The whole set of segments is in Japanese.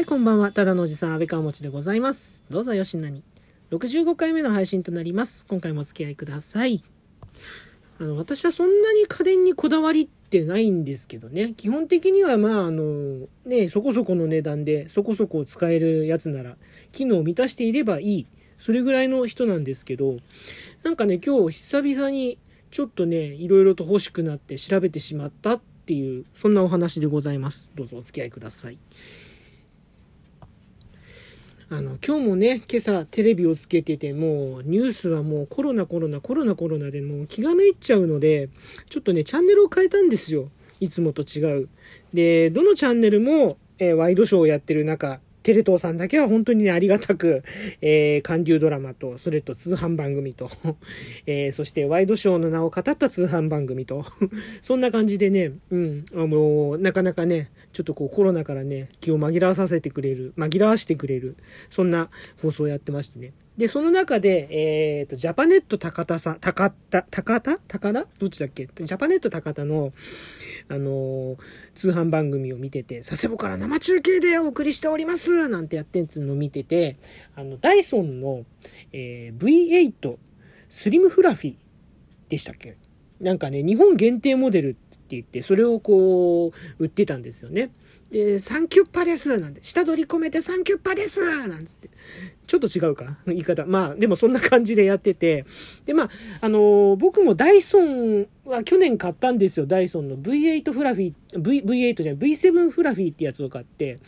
はい、こんばんは。ただのおじさん、安倍川持ちでございます。どうぞよしなに。65回目の配信となります。今回もお付き合いください。あの、私はそんなに家電にこだわりってないんですけどね。基本的には、まあ、あの、ね、そこそこの値段で、そこそこ使えるやつなら、機能を満たしていればいい。それぐらいの人なんですけど、なんかね、今日久々に、ちょっとね、いろいろと欲しくなって調べてしまったっていう、そんなお話でございます。どうぞお付き合いください。あの今日もね今朝テレビをつけててもうニュースはもうコロナコロナコロナコロナでもう気がめいっちゃうのでちょっとねチャンネルを変えたんですよ。いつもと違う。でどのチャンネルも、えーワイドショーをやってる中テレ東さんだけは本当にね、ありがたく、えー、韓流ドラマと、それと通販番組と、えー、そしてワイドショーの名を語った通販番組と、そんな感じでね、うん、あのなかなかね、ちょっとこうコロナからね、気を紛らわさせてくれる、紛らわしてくれる、そんな放送をやってましてね。で、その中で、えっ、と、ジャパネット高田さん、高田、高田？高田？どっちだっけ？ジャパネット高田の、あのー通販番組を見てて、佐世保から生中継でお送りしておりますなんてやってるのを見てて、あの、ダイソンの、えー V8 スリムフラフィでしたっけ？なんかね、日本限定モデルって言って、それをこう、売ってたんですよね。で、サンキュッパですなんて、下取り込めてサンキュッパですなんつって。ちょっと違うか言い方。まあ、でもそんな感じでやってて。で、まあ、あのー僕もダイソンは去年買ったんですよ。ダイソンの V8 フラフィー、v、V8 じゃない V7 フラフィーってやつを買って。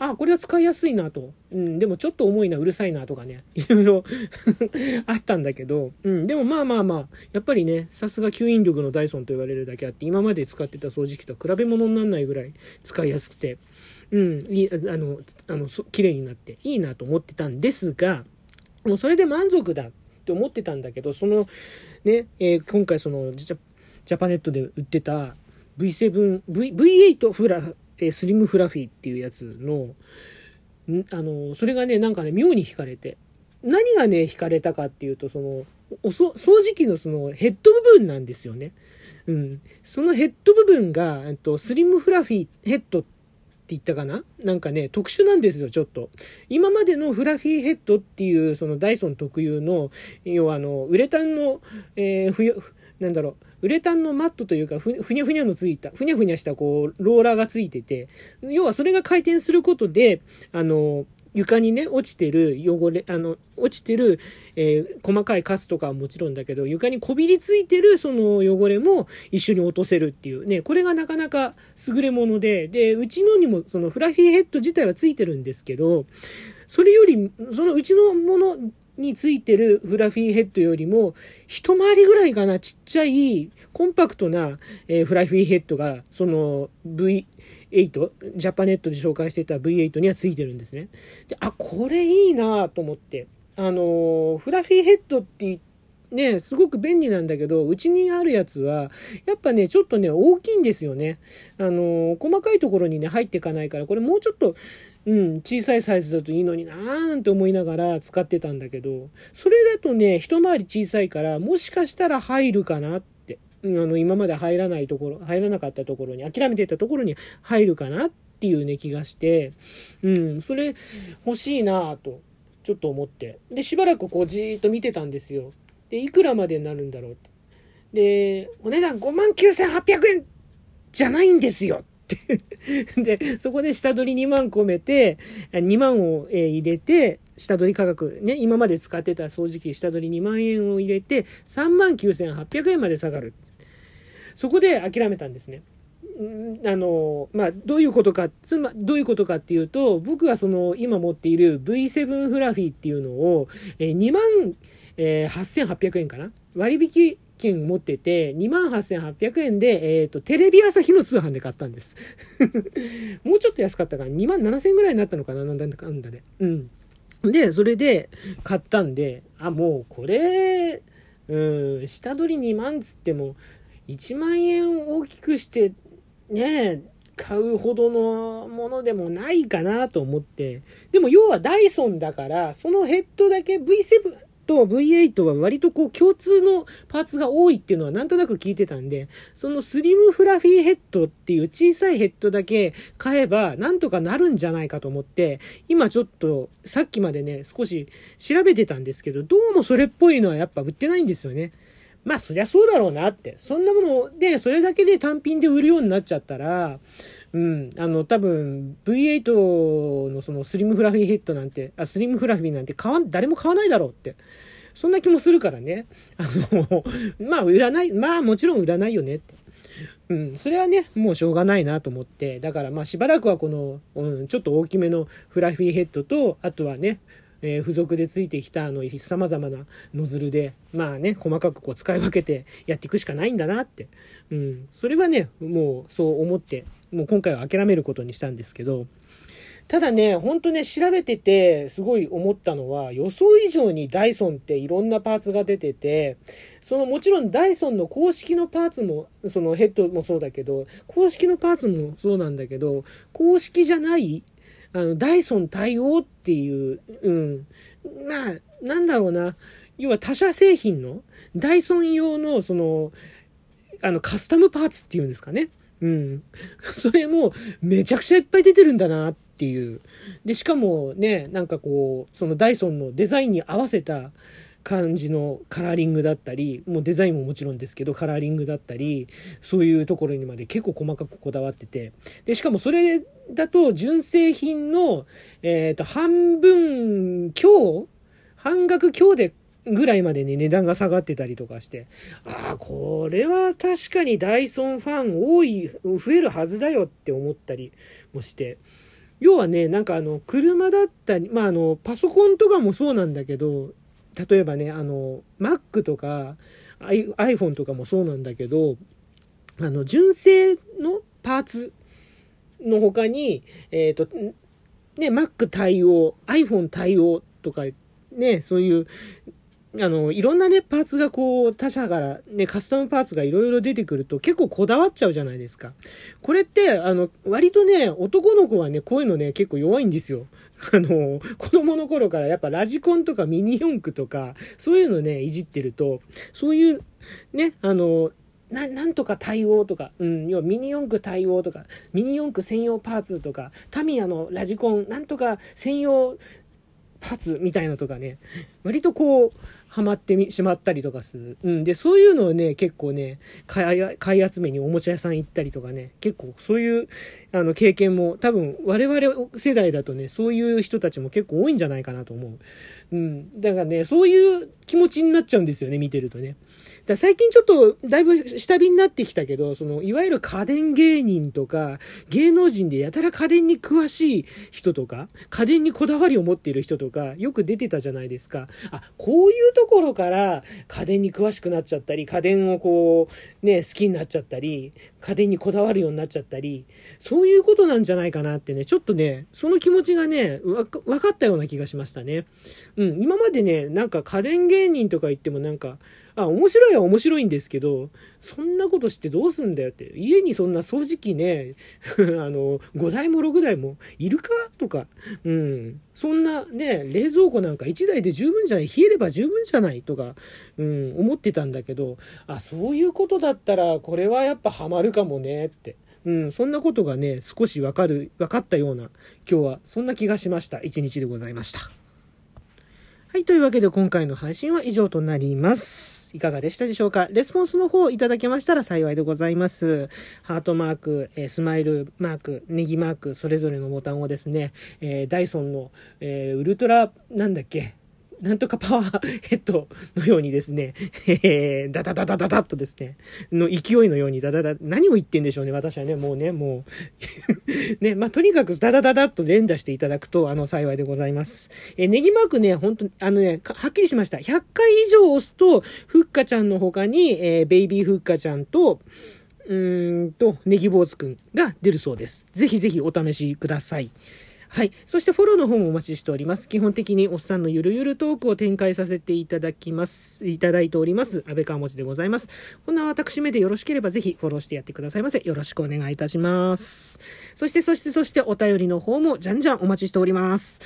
あ、これは使いやすいなと。うん、でもちょっと重いな、うるさいなとかね。いろいろあったんだけど。うん、でもまあまあまあ、やっぱりね、さすが吸引力のダイソンと言われるだけあって、今まで使ってた掃除機とは比べ物にならないぐらい使いやすくて。うん、いい、あの、あの、綺麗になっていいなと思ってたんですが、もうそれで満足だって思ってたんだけど、その、ね、えー今回そのジャ、ジャパネットで売ってた V7、V、V8 フラ、えースリムフラフィーっていうやつの、んあの、それがね、なんかね、妙に惹かれて。何がね、惹かれたかっていうと、その、おそ掃除機のそのヘッド部分なんですよね。うん。そのヘッド部分が、えっと、スリムフラフィーヘッドって言ったかな？なんかね、特殊なんですよ、ちょっと。今までのフラフィーヘッドっていう、そのダイソン特有の、要はあの、ウレタンの、えーふよ、なんだろう、ウレタンのマットというか、ふにゃふにゃのついた、ふにゃふにゃしたこう、ローラーがついてて、要はそれが回転することで、あの、床にね、落ちてる汚れ、あの、落ちてる、えー細かいカスとかはもちろんだけど、床にこびりついてるその汚れも一緒に落とせるっていう。ね、これがなかなか優れもので、で、うちのにもそのフラフィーヘッド自体はついてるんですけど、それより、そのうちのものについてるフラフィーヘッドよりも、一回りぐらいかな、ちっちゃい、コンパクトな、えーフラフィーヘッドが、その V8、ジャパネットで紹介してた V8 にはついてるんですね。で、あ、これいいなと思って。あのーフラフィーヘッドってね、すごく便利なんだけど、うちにあるやつは、やっぱね、ちょっとね、大きいんですよね。あのー細かいところにね、入っていかないから、これもうちょっと、うん、小さいサイズだといいのになーなんて思いながら使ってたんだけど、それだとね、一回り小さいから、もしかしたら入るかなって。うんあの、今まで入らないところ、入らなかったところに、諦めてたところに入るかなっていうね、気がして、うん、それ欲しいなぁと、ちょっと思って。で、しばらくこうじーっと見てたんですよ。で、いくらまでになるんだろうって。で、お値段59,800円じゃないんですよ。で、そこで下取り2万込めて、2万をえ入れて、下取り価格、ね、今まで使ってた掃除機下取り2万円を入れて、3万9800円まで下がる。そこで諦めたんですね。あの、まあ、どういうことか、つま、どういうことかっていうと、僕はその、今持っている V7 フラフィーっていうのを、え2万、え8800円かな？割引券持ってて、28,800円で、えっ、と、テレビ朝日の通販で買ったんです。もうちょっと安かったから、2万7000円ぐらいになったのかな？なんだかんだで。うん。で、それで買ったんで、あ、もうこれ、うん、下取り2万つっても、1万円大きくして、ね買うほどのものでもないかなと思って。でも要はダイソンだから、そのヘッドだけ V7 と V8 は割とこう共通のパーツが多いっていうのはなんとなく聞いてたんで、そのスリムフラフィーヘッドっていう小さいヘッドだけ買えばなんとかなるんじゃないかと思って、今ちょっとさっきまでね、少し調べてたんですけど、どうもそれっぽいのはやっぱ売ってないんですよね。まあそりゃそうだろうなって。そんなもので、それだけで単品で売るようになっちゃったら、うん、あの、多分 V8 のそのスリムフラフィーヘッドなんて、あ、スリムフラフィーなんて買わ誰も買わないだろうって。そんな気もするからね。あの、まあ売らない、まあもちろん売らないよねって。うん、それはね、もうしょうがないなと思って、だからまあしばらくはこの、うん、ちょっと大きめのフラフィーヘッドと、あとはね、えー、付属でついてきたあの様々なノズルで、まあね、細かくこう使い分けてやっていくしかないんだなって。うん。それはね、もうそう思って、もう今回は諦めることにしたんですけど、ただね、ほんとね、調べててすごい思ったのは、予想以上にダイソンっていろんなパーツが出てて、そのもちろんダイソンの公式のパーツも、そのヘッドもそうだけど、公式のパーツもそうなんだけど、公式じゃないあの、ダイソン対応っていう、うん。まあ、なんだろうな。要は他社製品の、ダイソン用の、その、あの、カスタムパーツっていうんですかね。うん。それも、めちゃくちゃいっぱい出てるんだなっていう。で、しかもね、なんかこう、そのダイソンのデザインに合わせた、感じのカラーリングだったり、もうデザインももちろんですけど、カラーリングだったり、そういうところにまで結構細かくこだわってて。で、しかもそれだと純正品の、えっ、ー、と、半分強半額強でぐらいまでに値段が下がってたりとかして、ああ、これは確かにダイソンファン多い、増えるはずだよって思ったりもして。要はね、なんかあの、車だったり、まああの、パソコンとかもそうなんだけど、例えばね、あの、Mac とか iPhone とかもそうなんだけど、あの、純正のパーツの他に、えっ、ー、と、ね、Mac 対応、iPhone 対応とか、ね、そういう、あの、いろんなね、パーツがこう、他社からね、カスタムパーツがいろいろ出てくると結構こだわっちゃうじゃないですか。これって、あの、割とね、男の子はね、こういうのね、結構弱いんですよ。あの、子供の頃からやっぱラジコンとかミニ四駆とか、そういうのね、いじってると、そういう、ね、あの、な、なんとか対応とか、うん、要はミニ四駆対応とか、ミニ四駆専用パーツとか、タミヤのラジコン、なんとか専用パツみたいなとかね、割とこう、ハマってしまったりとかする。うん。で、そういうのをね、結構ね、買い、買い集めにおもちゃ屋さん行ったりとかね、結構そういう、あの、経験も、多分、我々世代だとね、そういう人たちも結構多いんじゃないかなと思う。うん。だからね、そういう気持ちになっちゃうんですよね、見てるとね。だ最近ちょっとだいぶ下火になってきたけど、その、いわゆる家電芸人とか、芸能人でやたら家電に詳しい人とか、家電にこだわりを持っている人とか、よく出てたじゃないですか。あ、こういうところから家電に詳しくなっちゃったり、家電をこう、ね、好きになっちゃったり、家電にこだわるようになっちゃったり、そういうことなんじゃないかなってね、ちょっとね、その気持ちがね、わかったような気がしましたね。うん、今までね、なんか家電芸人とか言ってもなんか、あ、面白いは面白いんですけど、そんなことしてどうすんだよって。家にそんな掃除機ね、あの、5台も6台もいるかとか、うん。そんなね、冷蔵庫なんか1台で十分じゃない、冷えれば十分じゃないとか、うん、思ってたんだけど、あ、そういうことだったら、これはやっぱハマるかもねって。うん、そんなことがね、少しわかる、分かったような、今日はそんな気がしました一日でございました。はい。というわけで今回の配信は以上となります。いかがでしたでしょうか？レスポンスの方をいただけましたら幸いでございます。ハートマーク、えスマイルマーク、ネギマーク、それぞれのボタンをですね、え、ダイソンの、え、ウルトラ、なんだっけ？なんとかパワーヘッドのようにですね、えー、ダダダダダダッとですね、の勢いのようにダダダ、何を言ってんでしょうね、私はね、もうね、もう ね、まあ、とにかくダダダダッと連打していただくと、あの、幸いでございます。えー、ネギマークね、本当あのね、はっきりしました。100回以上押すと、ふっかちゃんの他に、えー、ベイビーふっかちゃんと、うーんと、ネギ坊主くんが出るそうです。ぜひぜひお試しください。はい。そしてフォローの方もお待ちしております。基本的におっさんのゆるゆるトークを展開させていただきます、いただいております。安倍川文字でございます。こんな私めでよろしければぜひフォローしてやってくださいませ。よろしくお願いいたします。そして、そして、そしてお便りの方もじゃんじゃんお待ちしております。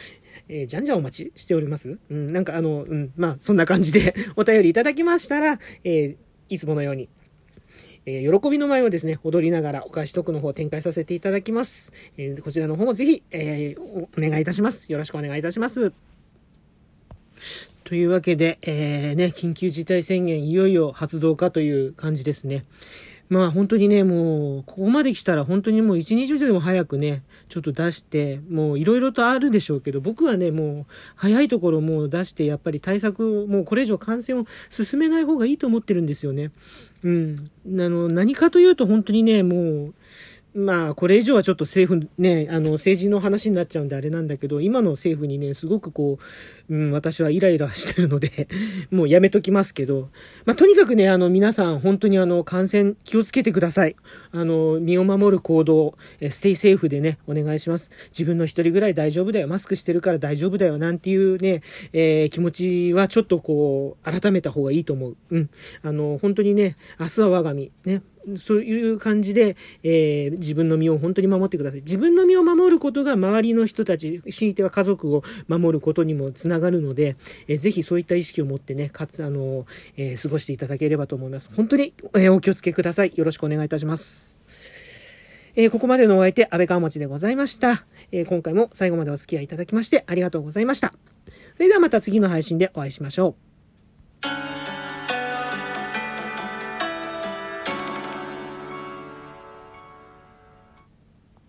えー、じゃんじゃんお待ちしております？うん、なんかあの、うん、まあ、そんな感じで お便りいただきましたら、えー、いつものように、えー、喜びの舞をですね、踊りながらお返しトークの方を展開させていただきます。えー、こちらの方もぜひ、えー、お願いいたします。よろしくお願いいたします。というわけで、えー、ね、緊急事態宣言いよいよ発動かという感じですね。まあ本当にね、もう、ここまで来たら本当にもう一日でも早くね、ちょっと出して、もういろいろとあるでしょうけど、僕はね、もう早いところもう出して、やっぱり対策を、もうこれ以上感染を進めない方がいいと思ってるんですよね。うん。あの、何かというと本当にね、もう、まあ、これ以上はちょっと政府、ね、あの、政治の話になっちゃうんであれなんだけど、今の政府にね、すごくこう、うん、私はイライラしてるので もうやめときますけど、まあ、とにかくね、あの、皆さん、本当にあの、感染気をつけてください。あの、身を守る行動、えステイセーフでね、お願いします。自分の一人ぐらい大丈夫だよ、マスクしてるから大丈夫だよ、なんていうね、えー、気持ちはちょっとこう、改めた方がいいと思う。うん。あの、本当にね、明日は我が身、ね、そういう感じで、えー、自分の身を本当に守ってください。自分の身を守ることが周りの人たち、強いては家族を守ることにもつながるので、えー、ぜひそういった意識を持ってね、かつ、あの、えー、過ごしていただければと思います。本当に、えー、お気をつけください。よろしくお願いいたします。えー、ここまでのお相手、安倍川町でございました。えー、今回も最後までお付き合いいただきましてありがとうございました。それではまた次の配信でお会いしましょう。